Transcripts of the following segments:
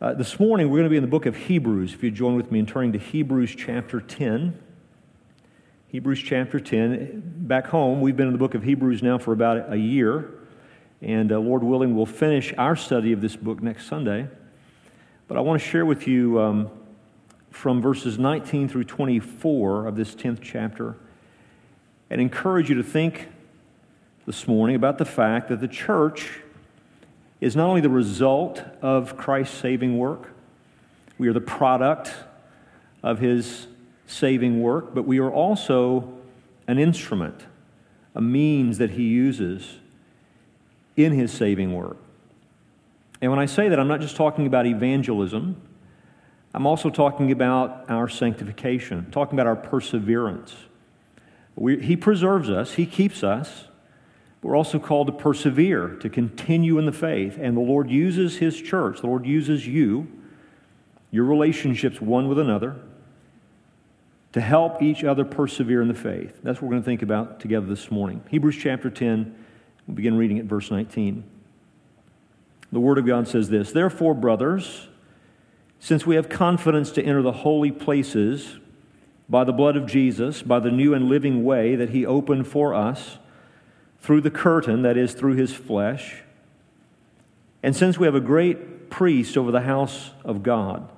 Uh, this morning, we're going to be in the book of Hebrews. If you join with me in turning to Hebrews chapter 10. Hebrews chapter 10. Back home, we've been in the book of Hebrews now for about a year. And uh, Lord willing, we'll finish our study of this book next Sunday. But I want to share with you um, from verses 19 through 24 of this 10th chapter and encourage you to think this morning about the fact that the church is not only the result of Christ's saving work, we are the product of his saving work, but we are also an instrument, a means that he uses in his saving work. And when I say that, I'm not just talking about evangelism, I'm also talking about our sanctification, talking about our perseverance. We, he preserves us, he keeps us, we're also called to persevere, to continue in the faith. And the Lord uses His church, the Lord uses you, your relationships one with another, to help each other persevere in the faith. That's what we're going to think about together this morning. Hebrews chapter 10, we'll begin reading at verse 19. The Word of God says this Therefore, brothers, since we have confidence to enter the holy places by the blood of Jesus, by the new and living way that He opened for us, through the curtain, that is, through his flesh. And since we have a great priest over the house of God,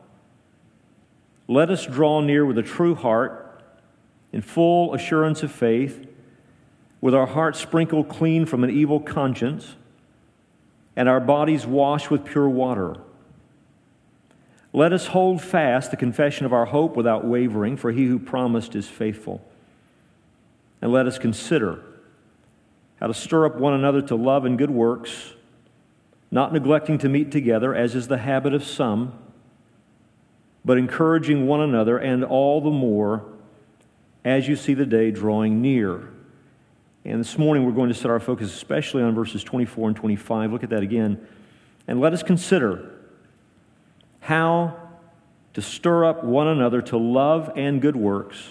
let us draw near with a true heart, in full assurance of faith, with our hearts sprinkled clean from an evil conscience, and our bodies washed with pure water. Let us hold fast the confession of our hope without wavering, for he who promised is faithful. And let us consider how to stir up one another to love and good works, not neglecting to meet together, as is the habit of some, but encouraging one another, and all the more as you see the day drawing near. And this morning we're going to set our focus especially on verses 24 and 25. Look at that again. And let us consider how to stir up one another to love and good works,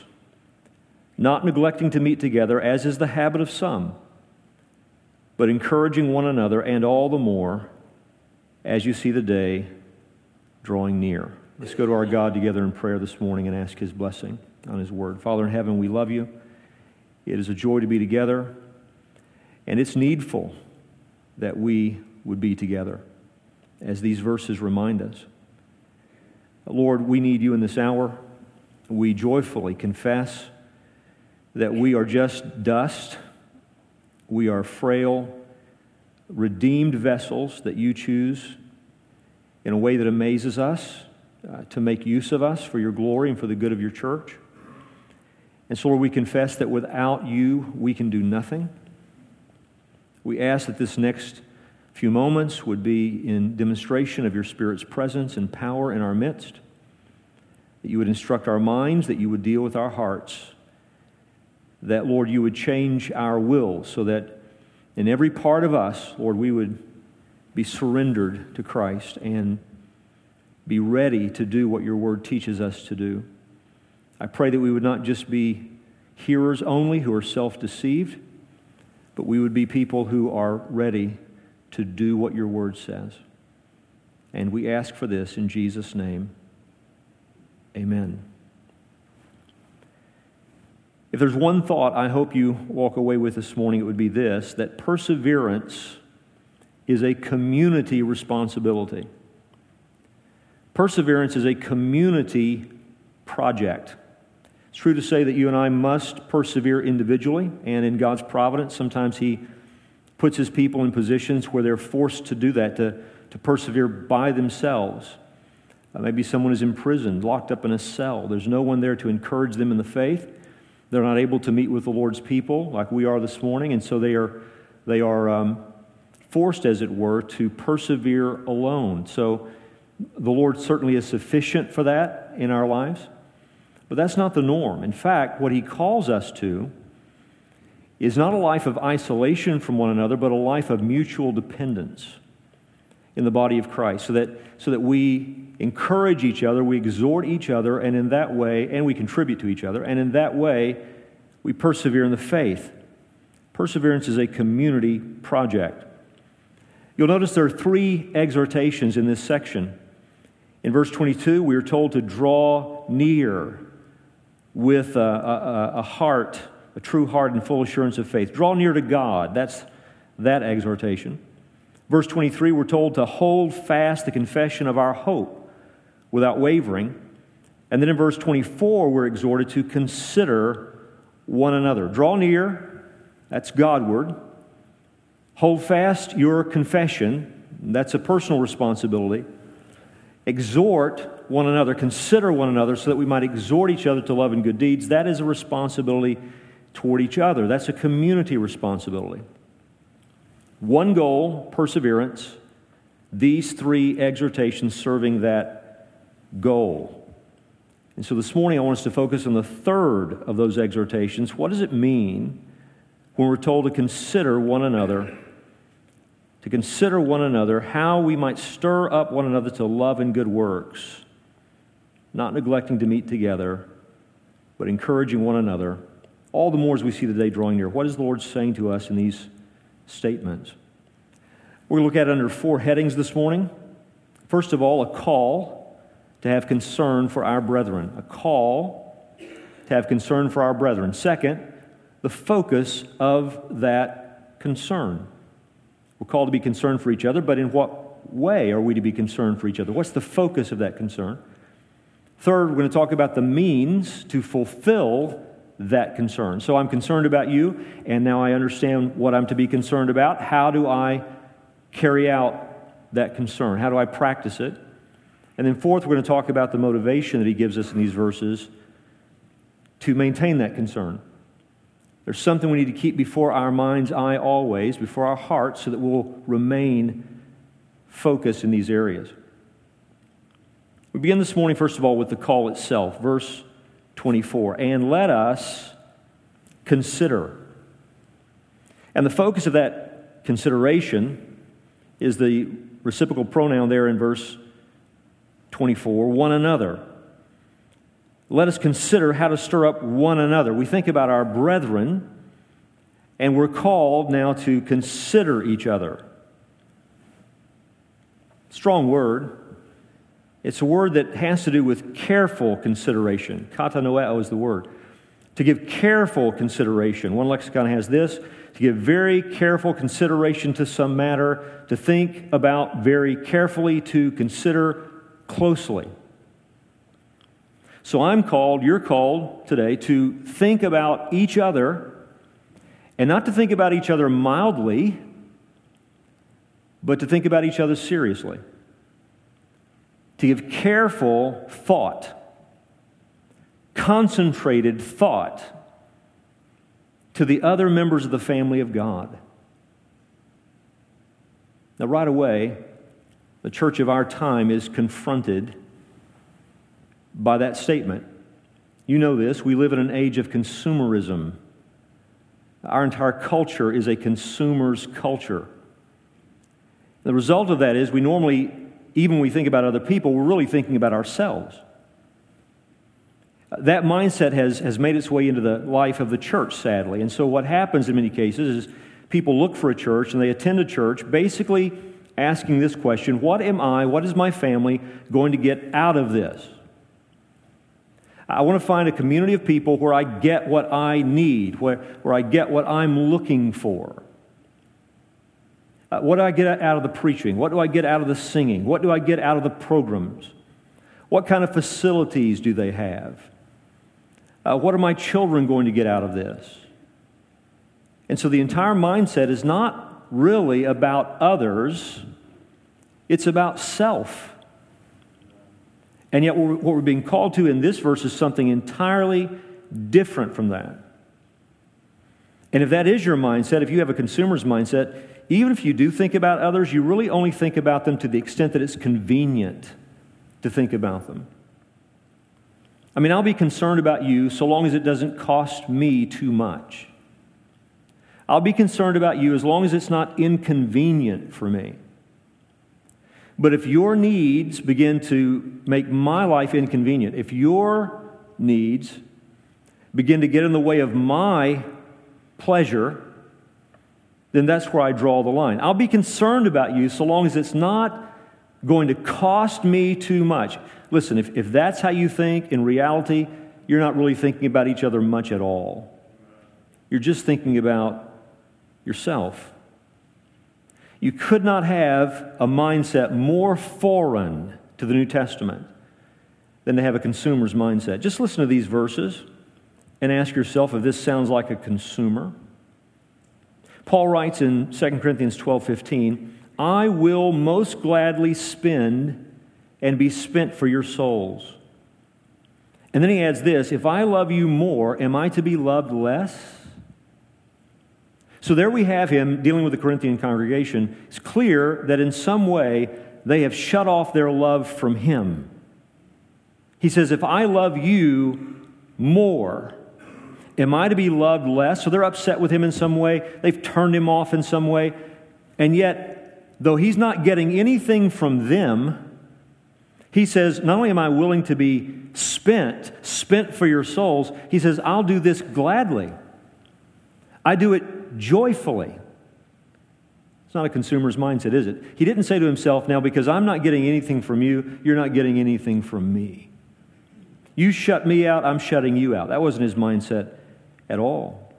not neglecting to meet together, as is the habit of some but encouraging one another, and all the more as you see the day drawing near. Let's go to our God together in prayer this morning and ask His blessing on His word. Father in heaven, we love you. It is a joy to be together, and it's needful that we would be together, as these verses remind us. Lord, we need you in this hour. We joyfully confess that we are just dust we are frail, redeemed vessels that you choose in a way that amazes us uh, to make use of us for your glory and for the good of your church. And so, Lord, we confess that without you, we can do nothing. We ask that this next few moments would be in demonstration of your Spirit's presence and power in our midst, that you would instruct our minds, that you would deal with our hearts that, Lord, you would change our will so that in every part of us, Lord, we would be surrendered to Christ and be ready to do what your word teaches us to do. I pray that we would not just be hearers only who are self deceived, but we would be people who are ready to do what your word says. And we ask for this in Jesus' name. Amen. If there's one thought I hope you walk away with this morning, it would be this that perseverance is a community responsibility. Perseverance is a community project. It's true to say that you and I must persevere individually, and in God's providence, sometimes He puts His people in positions where they're forced to do that, to, to persevere by themselves. Uh, maybe someone is imprisoned, locked up in a cell. There's no one there to encourage them in the faith. They're not able to meet with the Lord's people like we are this morning, and so they are, they are um, forced, as it were, to persevere alone. So the Lord certainly is sufficient for that in our lives, but that's not the norm. In fact, what He calls us to is not a life of isolation from one another, but a life of mutual dependence in the body of Christ, so that, so that we encourage each other, we exhort each other, and in that way, and we contribute to each other, and in that way, we persevere in the faith. Perseverance is a community project. You'll notice there are three exhortations in this section. In verse 22, we are told to draw near with a, a, a, heart, a true heart and full assurance of faith. Draw near to God. That's that exhortation. Verse 23, we're told to hold fast the confession of our hope without wavering. And then in verse 24, we're exhorted to consider one another. Draw near, that's Godward. Hold fast your confession, that's a personal responsibility. Exhort one another, consider one another, so that we might exhort each other to love and good deeds. That is a responsibility toward each other, that's a community responsibility. One goal, perseverance, these three exhortations serving that goal. And so this morning I want us to focus on the third of those exhortations. What does it mean when we're told to consider one another? To consider one another, how we might stir up one another to love and good works, not neglecting to meet together, but encouraging one another. All the more as we see the day drawing near. What is the Lord saying to us in these statements. We're going to look at under four headings this morning. First of all, a call to have concern for our brethren. A call to have concern for our brethren. Second, the focus of that concern. We're called to be concerned for each other, but in what way are we to be concerned for each other? What's the focus of that concern? Third, we're going to talk about the means to fulfill that concern. So I'm concerned about you, and now I understand what I'm to be concerned about. How do I carry out that concern? How do I practice it? And then, fourth, we're going to talk about the motivation that he gives us in these verses to maintain that concern. There's something we need to keep before our mind's eye always, before our hearts, so that we'll remain focused in these areas. We begin this morning, first of all, with the call itself. Verse 24. And let us consider. And the focus of that consideration is the reciprocal pronoun there in verse 24 one another. Let us consider how to stir up one another. We think about our brethren, and we're called now to consider each other. Strong word. It's a word that has to do with careful consideration. Kata Katanoeo is the word. To give careful consideration. One lexicon has this to give very careful consideration to some matter, to think about very carefully, to consider closely. So I'm called, you're called today to think about each other and not to think about each other mildly, but to think about each other seriously to give careful thought, concentrated thought to the other members of the family of God. Now, right away, the church of our time is confronted by that statement. You know this. We live in an age of consumerism. Our entire culture is a consumer's culture. The result of that is we normally even when we think about other people, we're really thinking about ourselves. That mindset has, has made its way into the life of the church, sadly. And so, what happens in many cases is people look for a church and they attend a church basically asking this question What am I, what is my family going to get out of this? I want to find a community of people where I get what I need, where, where I get what I'm looking for. Uh, what do I get out of the preaching? What do I get out of the singing? What do I get out of the programs? What kind of facilities do they have? Uh, what are my children going to get out of this? And so the entire mindset is not really about others, it's about self. And yet, what we're being called to in this verse is something entirely different from that. And if that is your mindset, if you have a consumer's mindset, even if you do think about others, you really only think about them to the extent that it's convenient to think about them. I mean, I'll be concerned about you so long as it doesn't cost me too much. I'll be concerned about you as long as it's not inconvenient for me. But if your needs begin to make my life inconvenient, if your needs begin to get in the way of my pleasure, then that's where I draw the line. I'll be concerned about you so long as it's not going to cost me too much. Listen, if, if that's how you think, in reality, you're not really thinking about each other much at all. You're just thinking about yourself. You could not have a mindset more foreign to the New Testament than to have a consumer's mindset. Just listen to these verses and ask yourself if this sounds like a consumer. Paul writes in 2 Corinthians 12 15, I will most gladly spend and be spent for your souls. And then he adds this If I love you more, am I to be loved less? So there we have him dealing with the Corinthian congregation. It's clear that in some way they have shut off their love from him. He says, If I love you more, am I to be loved less? So they're upset with him in some way. They've turned him off in some way. And yet, though he's not getting anything from them, he says, Not only am I willing to be spent, spent for your souls, he says, I'll do this gladly. I do it joyfully. It's not a consumer's mindset, is it? He didn't say to himself, Now, because I'm not getting anything from you, you're not getting anything from me. You shut me out, I'm shutting you out. That wasn't his mindset at all.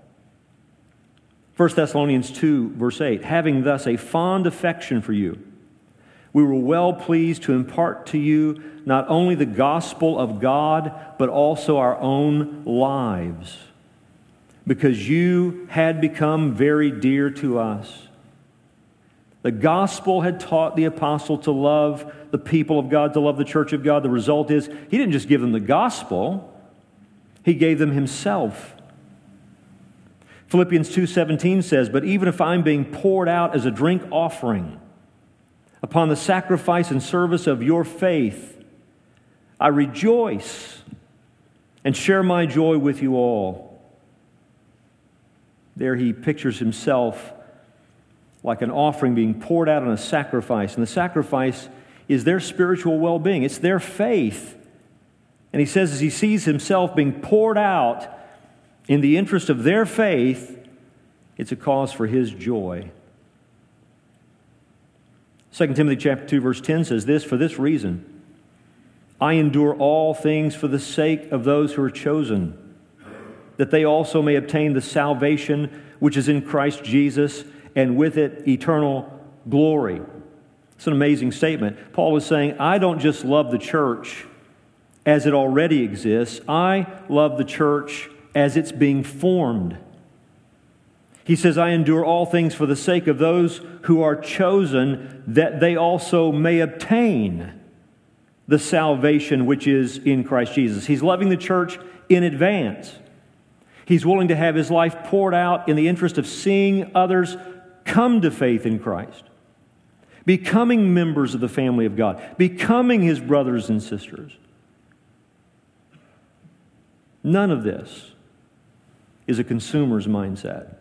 1 Thessalonians 2, verse 8 having thus a fond affection for you, we were well pleased to impart to you not only the gospel of God, but also our own lives, because you had become very dear to us. The gospel had taught the apostle to love the people of God, to love the church of God. The result is, he didn't just give them the gospel, he gave them himself. Philippians 2:17 says, "But even if I'm being poured out as a drink offering upon the sacrifice and service of your faith, I rejoice and share my joy with you all." There he pictures himself like an offering being poured out on a sacrifice, and the sacrifice is their spiritual well-being. It's their faith. And he says as he sees himself being poured out in the interest of their faith, it's a cause for his joy. 2 Timothy chapter 2 verse 10 says this for this reason I endure all things for the sake of those who are chosen that they also may obtain the salvation which is in Christ Jesus and with it eternal glory. It's an amazing statement. Paul is saying, I don't just love the church as it already exists, I love the church as it's being formed. He says, I endure all things for the sake of those who are chosen, that they also may obtain the salvation which is in Christ Jesus. He's loving the church in advance. He's willing to have his life poured out in the interest of seeing others come to faith in Christ, becoming members of the family of God, becoming his brothers and sisters. None of this is a consumer's mindset.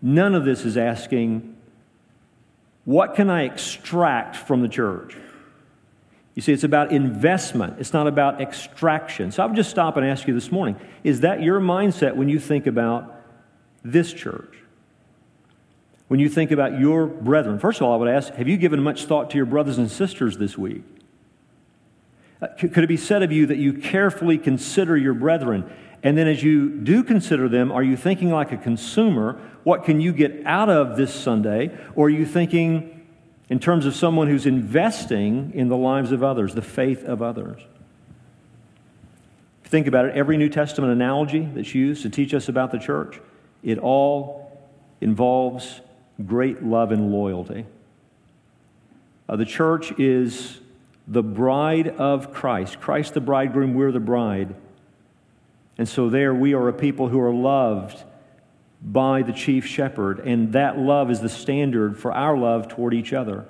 None of this is asking, what can I extract from the church? You see, it's about investment, it's not about extraction. So I would just stop and ask you this morning is that your mindset when you think about this church? When you think about your brethren? First of all, I would ask have you given much thought to your brothers and sisters this week? Uh, could it be said of you that you carefully consider your brethren? And then, as you do consider them, are you thinking like a consumer? What can you get out of this Sunday? Or are you thinking in terms of someone who's investing in the lives of others, the faith of others? Think about it. Every New Testament analogy that's used to teach us about the church, it all involves great love and loyalty. Uh, the church is the bride of Christ. Christ, the bridegroom, we're the bride. And so, there we are a people who are loved by the chief shepherd, and that love is the standard for our love toward each other.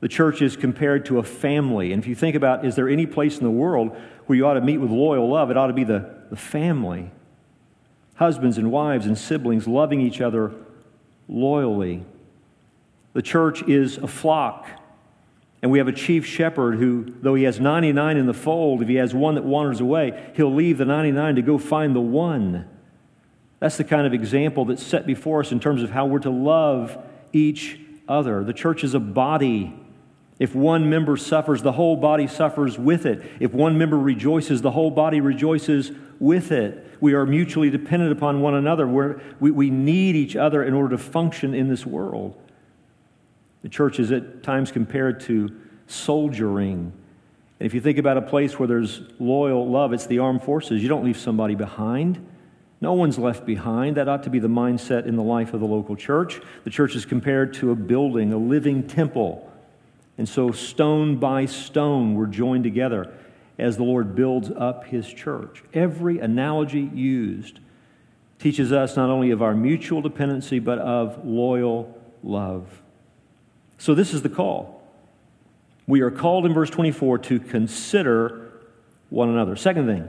The church is compared to a family. And if you think about, is there any place in the world where you ought to meet with loyal love? It ought to be the, the family. Husbands and wives and siblings loving each other loyally. The church is a flock. And we have a chief shepherd who, though he has 99 in the fold, if he has one that wanders away, he'll leave the 99 to go find the one. That's the kind of example that's set before us in terms of how we're to love each other. The church is a body. If one member suffers, the whole body suffers with it. If one member rejoices, the whole body rejoices with it. We are mutually dependent upon one another. We're, we we need each other in order to function in this world. The church is at times compared to soldiering. And if you think about a place where there's loyal love, it's the armed forces. You don't leave somebody behind. No one's left behind. That ought to be the mindset in the life of the local church. The church is compared to a building, a living temple. And so, stone by stone, we're joined together as the Lord builds up his church. Every analogy used teaches us not only of our mutual dependency, but of loyal love. So, this is the call. We are called in verse 24 to consider one another. Second thing,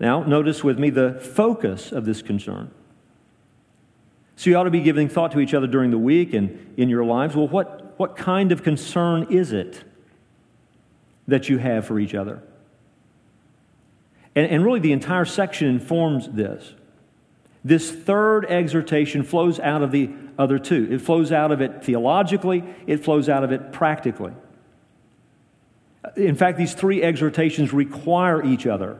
now notice with me the focus of this concern. So, you ought to be giving thought to each other during the week and in your lives. Well, what, what kind of concern is it that you have for each other? And, and really, the entire section informs this. This third exhortation flows out of the other two. It flows out of it theologically, it flows out of it practically. In fact, these three exhortations require each other.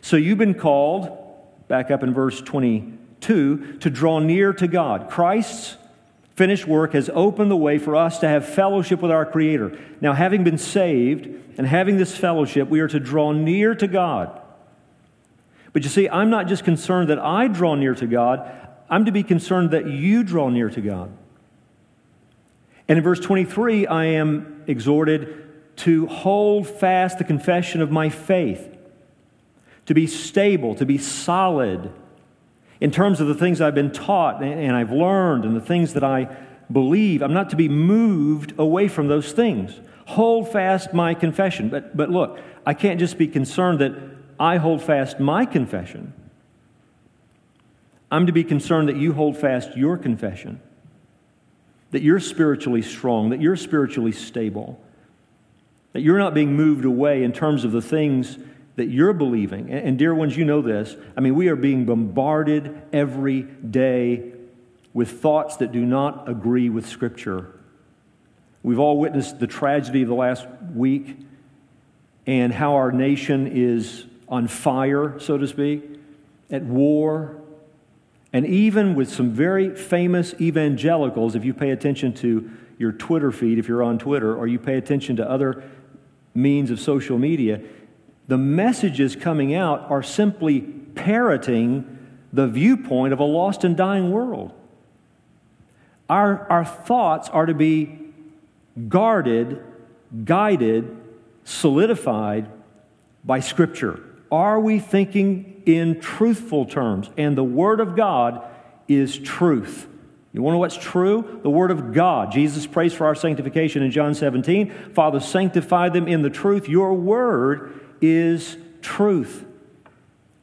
So you've been called, back up in verse 22, to draw near to God. Christ's finished work has opened the way for us to have fellowship with our Creator. Now, having been saved and having this fellowship, we are to draw near to God. But you see, I'm not just concerned that I draw near to God, I'm to be concerned that you draw near to God. And in verse 23, I am exhorted to hold fast the confession of my faith, to be stable, to be solid in terms of the things I've been taught and I've learned and the things that I believe. I'm not to be moved away from those things. Hold fast my confession. But, but look, I can't just be concerned that I hold fast my confession. I'm to be concerned that you hold fast your confession, that you're spiritually strong, that you're spiritually stable, that you're not being moved away in terms of the things that you're believing. And, dear ones, you know this. I mean, we are being bombarded every day with thoughts that do not agree with Scripture. We've all witnessed the tragedy of the last week and how our nation is on fire, so to speak, at war. And even with some very famous evangelicals, if you pay attention to your Twitter feed, if you're on Twitter, or you pay attention to other means of social media, the messages coming out are simply parroting the viewpoint of a lost and dying world. Our, our thoughts are to be guarded, guided, solidified by Scripture. Are we thinking in truthful terms? And the Word of God is truth. You want to know what's true? The Word of God. Jesus prays for our sanctification in John 17. Father, sanctify them in the truth. Your Word is truth.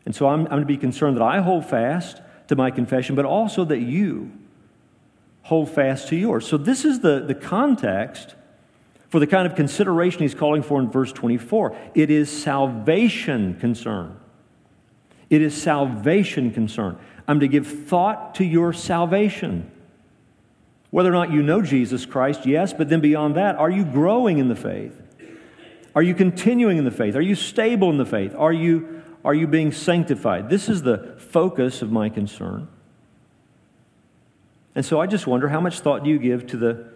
And so I'm, I'm to be concerned that I hold fast to my confession, but also that you hold fast to yours. So this is the, the context for the kind of consideration he's calling for in verse 24. It is salvation concern. It is salvation concern. I'm to give thought to your salvation. Whether or not you know Jesus Christ, yes, but then beyond that, are you growing in the faith? Are you continuing in the faith? Are you stable in the faith? Are you, are you being sanctified? This is the focus of my concern. And so I just wonder how much thought do you give to, the,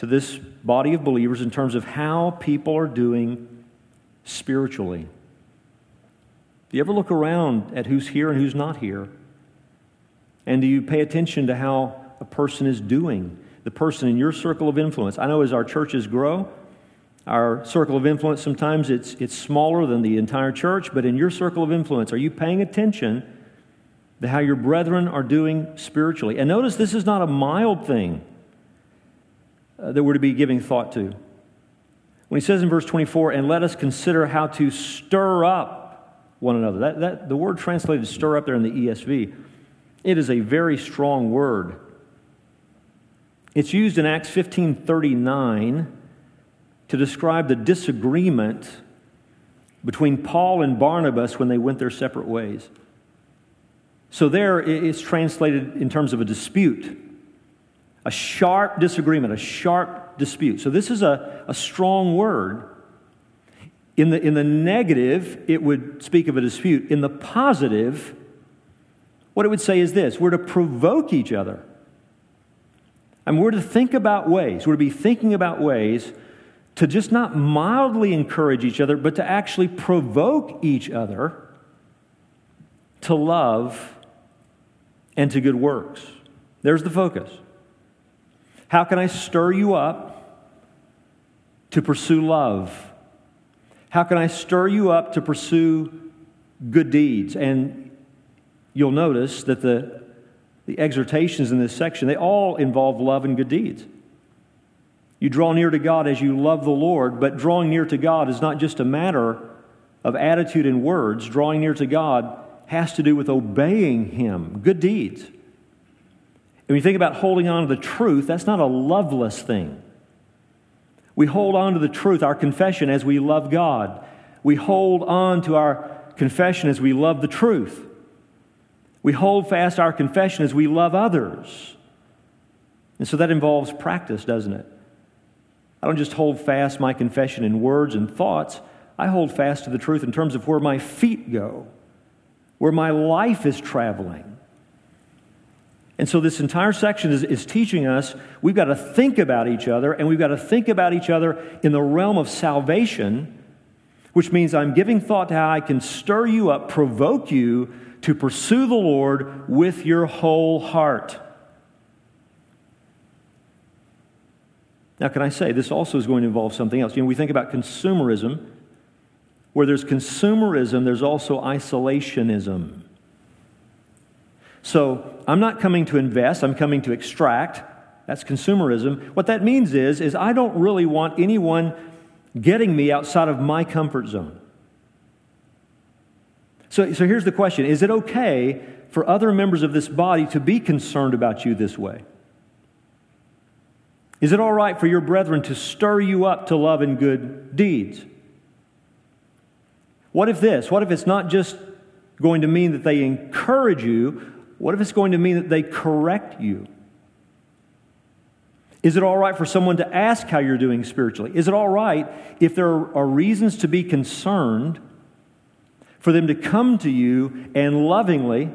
to this body of believers in terms of how people are doing spiritually? Do you ever look around at who's here and who's not here? And do you pay attention to how a person is doing? The person in your circle of influence. I know as our churches grow, our circle of influence, sometimes it's, it's smaller than the entire church, but in your circle of influence, are you paying attention to how your brethren are doing spiritually? And notice this is not a mild thing uh, that we're to be giving thought to. When he says in verse 24, and let us consider how to stir up one another, that, that, the word translated stir up there in the ESV, it is a very strong word. It's used in Acts 1539 to describe the disagreement between Paul and Barnabas when they went their separate ways. So, there it's translated in terms of a dispute, a sharp disagreement, a sharp dispute. So this is a, a strong word. In the, in the negative, it would speak of a dispute. In the positive, what it would say is this we're to provoke each other. And we're to think about ways, we're to be thinking about ways to just not mildly encourage each other, but to actually provoke each other to love and to good works. There's the focus. How can I stir you up to pursue love? How can I stir you up to pursue good deeds? And you'll notice that the, the exhortations in this section, they all involve love and good deeds. You draw near to God as you love the Lord, but drawing near to God is not just a matter of attitude and words. Drawing near to God has to do with obeying Him, good deeds. When you think about holding on to the truth, that's not a loveless thing. We hold on to the truth, our confession, as we love God. We hold on to our confession as we love the truth. We hold fast our confession as we love others. And so that involves practice, doesn't it? I don't just hold fast my confession in words and thoughts. I hold fast to the truth in terms of where my feet go, where my life is traveling. And so, this entire section is, is, teaching us we've got to think about each other, and we've got to think about each other in the realm of salvation, which means I'm giving thought to how I can stir you up, provoke you to pursue the Lord with your whole heart. Now, can I say this also is going to involve something else? You know, we think about consumerism. Where there's consumerism, there's also isolationism. So I'm not coming to invest, I'm coming to extract. That's consumerism. What that means is, is I don't really want anyone getting me outside of my comfort zone. So, so here's the question Is it okay for other members of this body to be concerned about you this way? Is it all right for your brethren to stir you up to love and good deeds? What if this? What if it's not just going to mean that they encourage you? What if it's going to mean that they correct you? Is it all right for someone to ask how you're doing spiritually? Is it all right if there are reasons to be concerned for them to come to you and lovingly,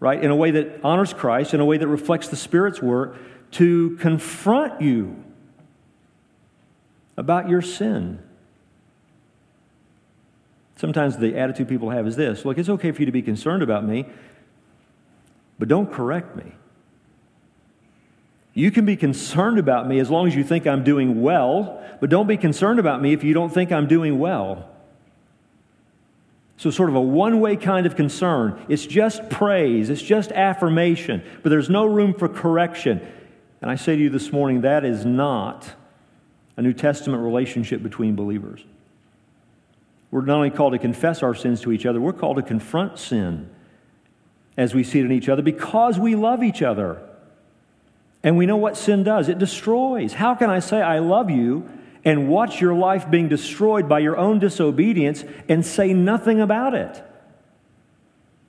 right, in a way that honors Christ, in a way that reflects the Spirit's work, to confront you about your sin. Sometimes the attitude people have is this look, it's okay for you to be concerned about me, but don't correct me. You can be concerned about me as long as you think I'm doing well, but don't be concerned about me if you don't think I'm doing well. So, sort of a one way kind of concern. It's just praise, it's just affirmation, but there's no room for correction. And I say to you this morning, that is not a New Testament relationship between believers. We're not only called to confess our sins to each other, we're called to confront sin as we see it in each other because we love each other. And we know what sin does it destroys. How can I say I love you and watch your life being destroyed by your own disobedience and say nothing about it?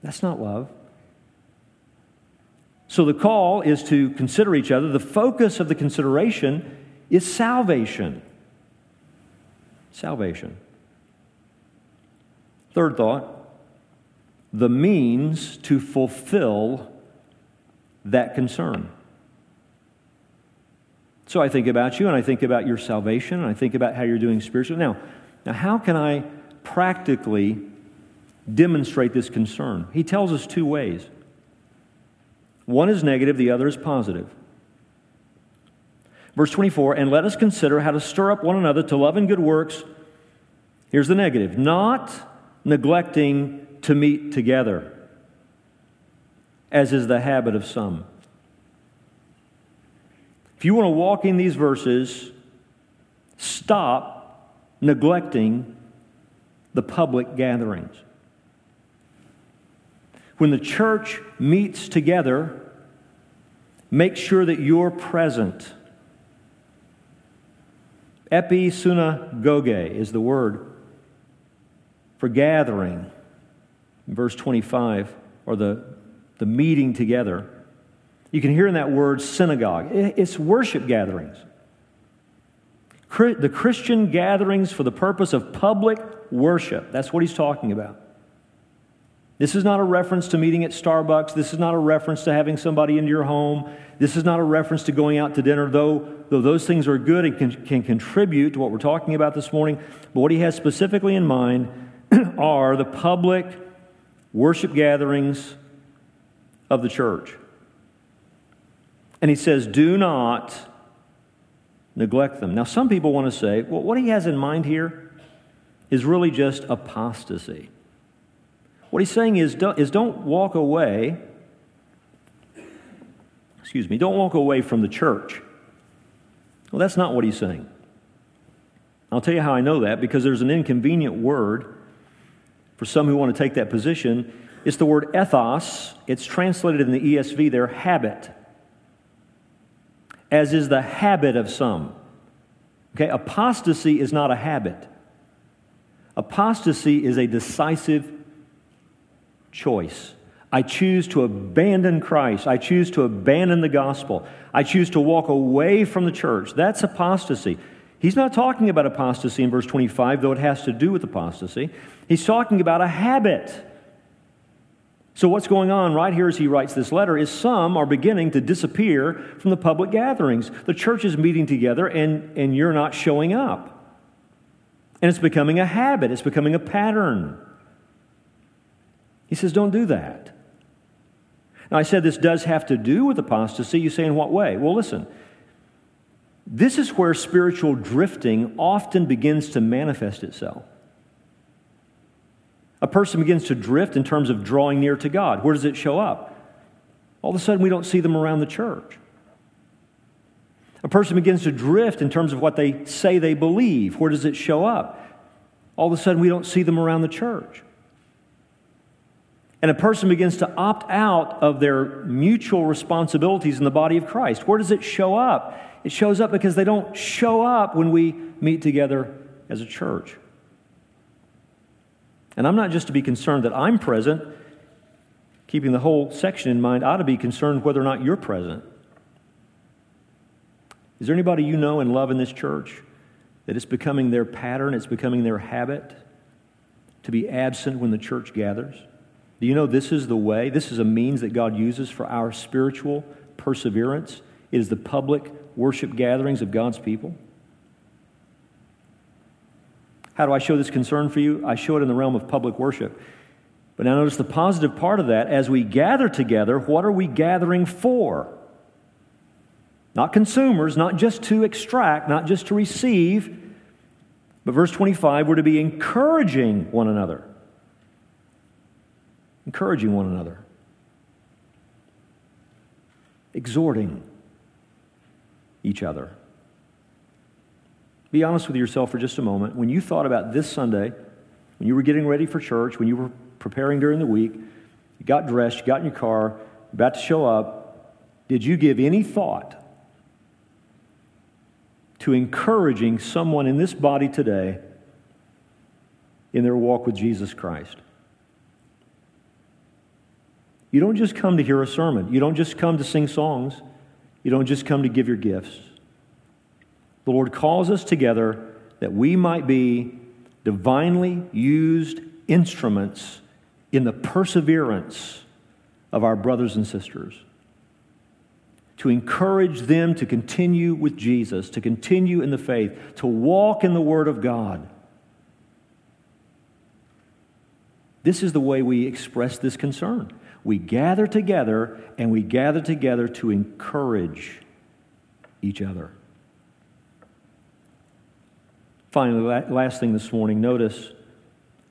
That's not love. So the call is to consider each other. The focus of the consideration is salvation. Salvation. Third thought the means to fulfill that concern. So I think about you and I think about your salvation and I think about how you're doing spiritually. Now, now how can I practically demonstrate this concern? He tells us two ways. One is negative, the other is positive. Verse 24, and let us consider how to stir up one another to love and good works. Here's the negative not neglecting to meet together, as is the habit of some. If you want to walk in these verses, stop neglecting the public gatherings. When the church meets together, make sure that you're present. Episynagoge is the word for gathering. Verse 25, or the, the meeting together. You can hear in that word synagogue. It's worship gatherings. The Christian gatherings for the purpose of public worship. That's what he's talking about. This is not a reference to meeting at Starbucks. This is not a reference to having somebody into your home. This is not a reference to going out to dinner, though, though those things are good and can, can contribute to what we're talking about this morning. But what he has specifically in mind are the public worship gatherings of the church. And he says, do not neglect them. Now, some people want to say, well, what he has in mind here is really just apostasy. What he's saying is, is don't walk away, excuse me, don't walk away from the church. Well, that's not what he's saying. I'll tell you how I know that because there's an inconvenient word for some who want to take that position. It's the word ethos. It's translated in the ESV there, habit, as is the habit of some. Okay, apostasy is not a habit. Apostasy is a decisive choice. I choose to abandon Christ. I choose to abandon the gospel. I choose to walk away from the church. That's apostasy. He's not talking about apostasy in verse 25, though it has to do with apostasy. He's talking about a habit. So, what's going on right here as he writes this letter is some are beginning to disappear from the public gatherings. The church is meeting together, and, and you're not showing up. And it's becoming a habit, it's becoming a pattern. He says, don't do that. Now, I said this does have to do with apostasy. You say, in what way? Well, listen. This is where spiritual drifting often begins to manifest itself. A person begins to drift in terms of drawing near to God. Where does it show up? All of a sudden, we don't see them around the church. A person begins to drift in terms of what they say they believe. Where does it show up? All of a sudden, we don't see them around the church and a person begins to opt out of their mutual responsibilities in the body of Christ, where does it show up? It shows up because they don't show up when we meet together as a church. And I'm not just to be concerned that I'm present, keeping the whole section in mind, I ought to be concerned whether or not you're present. Is there anybody you know and love in this church that it's becoming their pattern, it's becoming their habit to be absent when the church gathers? Do you know this is the way? This is a means that God uses for our spiritual perseverance. It is the public worship gatherings of God's people. How do I show this concern for you? I show it in the realm of public worship. But now notice the positive part of that. As we gather together, what are we gathering for? Not consumers, not just to extract, not just to receive. But verse 25, we're to be encouraging one another encouraging one another, exhorting each other. Be honest with yourself for just a moment. When you thought about this Sunday, when you were getting ready for church, when you were preparing during the week, you got dressed, you got in your car, about to show up, did you give any thought to encouraging someone in this body today in their walk with Jesus Christ? You don't just come to hear a sermon. You don't just come to sing songs. You don't just come to give your gifts. The Lord calls us together that we might be divinely used instruments in the perseverance of our brothers and sisters. To encourage them to continue with Jesus, to continue in the faith, to walk in the Word of God. This is the way we express this concern we gather together and we gather together to encourage each other. Finally, last thing this morning, notice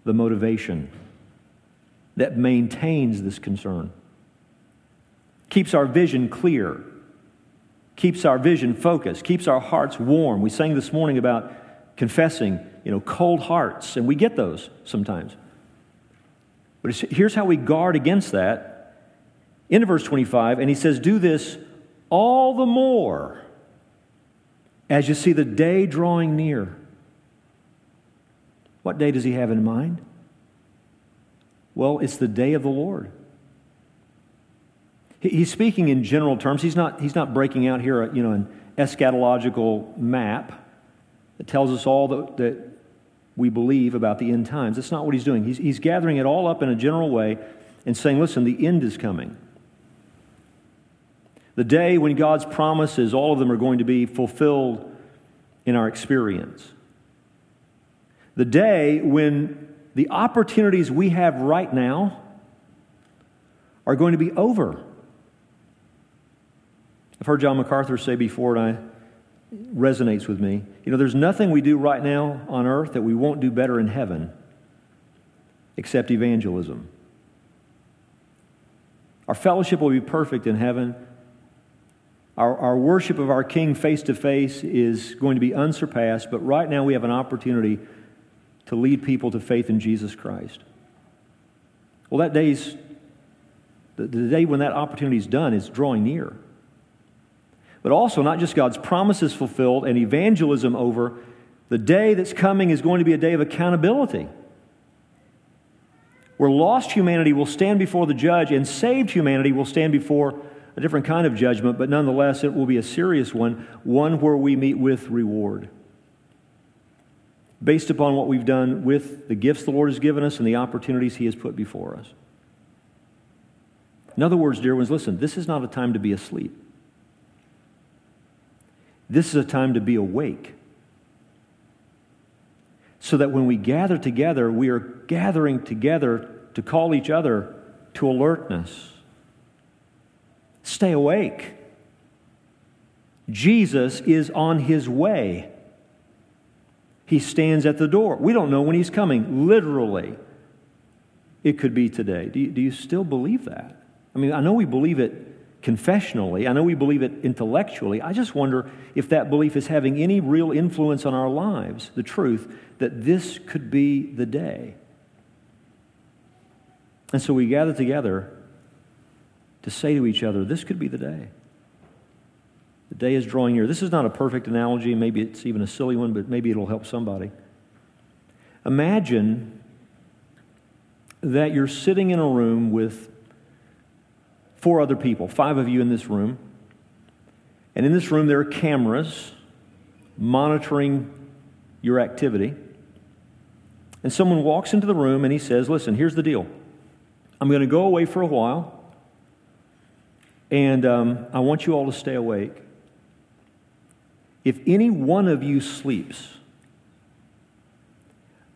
the motivation that maintains this concern, keeps our vision clear, keeps our vision focused, keeps our hearts warm. We sang this morning about confessing, you know, cold hearts, and we get those sometimes. But here's how we guard against that. Into verse 25, and he says, Do this all the more as you see the day drawing near. What day does he have in mind? Well, it's the day of the Lord. He's speaking in general terms. He's not, he's not breaking out here, you know, an eschatological map. that tells us all that, that we believe about the end times. That's not what he's doing. He's, he's gathering it all up in a general way and saying, listen, the end is coming. The day when God's promises, all of them are going to be fulfilled in our experience. The day when the opportunities we have right now are going to be over. I've heard John MacArthur say before, and I resonates with me. You know, there's nothing we do right now on earth that we won't do better in heaven except evangelism. Our fellowship will be perfect in heaven. Our, our worship of our King face to face is going to be unsurpassed, but right now we have an opportunity to lead people to faith in Jesus Christ. Well, that day's, the, the day when that opportunity is done is drawing near. But also, not just God's promises fulfilled and evangelism over, the day that's coming is going to be a day of accountability where lost humanity will stand before the judge and saved humanity will stand before a different kind of judgment, but nonetheless, it will be a serious one, one where we meet with reward. Based upon what we've done with the gifts the Lord has given us and the opportunities He has put before us. In other words, dear ones, listen, this is not a time to be asleep. This is a time to be awake. So that when we gather together, we are gathering together to call each other to alertness Stay awake. Jesus is on his way. He stands at the door. We don't know when he's coming, literally. It could be today. Do you, do you still believe that? I mean, I know we believe it confessionally, I know we believe it intellectually. I just wonder if that belief is having any real influence on our lives, the truth that this could be the day. And so we gather together to say to each other, this could be the day. The day is drawing near. This is not a perfect analogy. Maybe it's even a silly one, but maybe it'll help somebody. Imagine that you're sitting in a room with four other people, five of you in this room. And in this room, there are cameras monitoring your activity. And someone walks into the room and he says, Listen, here's the deal. I'm going to go away for a while. And um, I want you all to stay awake. If any one of you sleeps,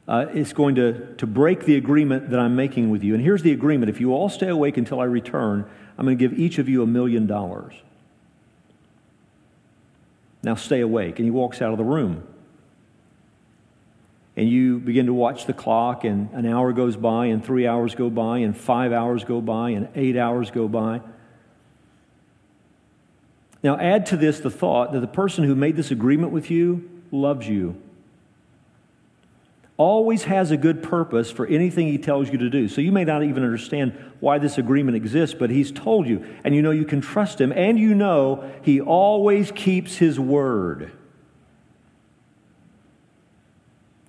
uh, it's going to, to break the agreement that I'm making with you. And here's the agreement if you all stay awake until I return, I'm going to give each of you a million dollars. Now stay awake. And he walks out of the room. And you begin to watch the clock, and an hour goes by, and three hours go by, and five hours go by, and eight hours go by. Now, add to this the thought that the person who made this agreement with you loves you, always has a good purpose for anything he tells you to do. So you may not even understand why this agreement exists, but he's told you, and you know you can trust him, and you know he always keeps his word.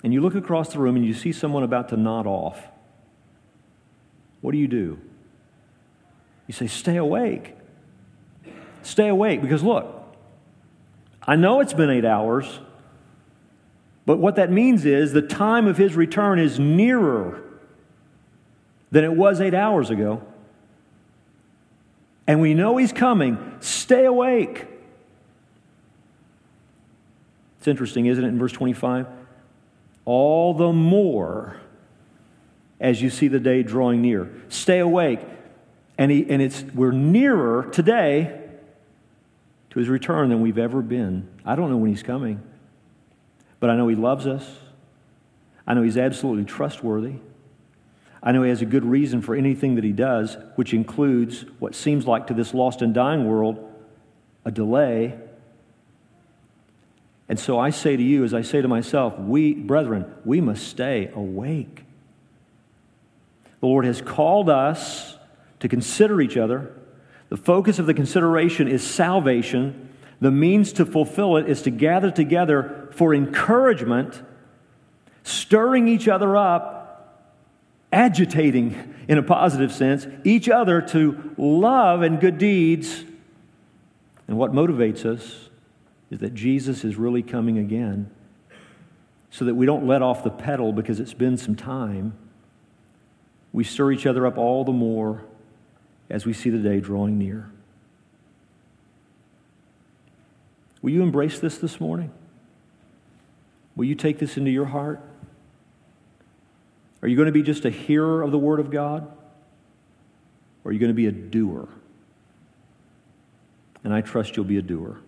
And you look across the room and you see someone about to nod off. What do you do? You say, Stay awake. Stay awake because look, I know it's been eight hours, but what that means is the time of his return is nearer than it was eight hours ago. And we know he's coming. Stay awake. It's interesting, isn't it, in verse 25? All the more as you see the day drawing near. Stay awake. And, he, and it's, we're nearer today to his return than we've ever been. I don't know when he's coming, but I know he loves us. I know he's absolutely trustworthy. I know he has a good reason for anything that he does, which includes what seems like to this lost and dying world a delay. And so I say to you, as I say to myself, we, brethren, we must stay awake. The Lord has called us to consider each other the focus of the consideration is salvation. The means to fulfill it is to gather together for encouragement, stirring each other up, agitating in a positive sense, each other to love and good deeds. And what motivates us is that Jesus is really coming again. so that we don't let off the pedal because it's been some time. We stir each other up all the more as we see the day drawing near. Will you embrace this this morning? Will you take this into your heart? Are you going to be just a hearer of the Word of God? Or are you going to be a doer? And I trust you'll be a doer.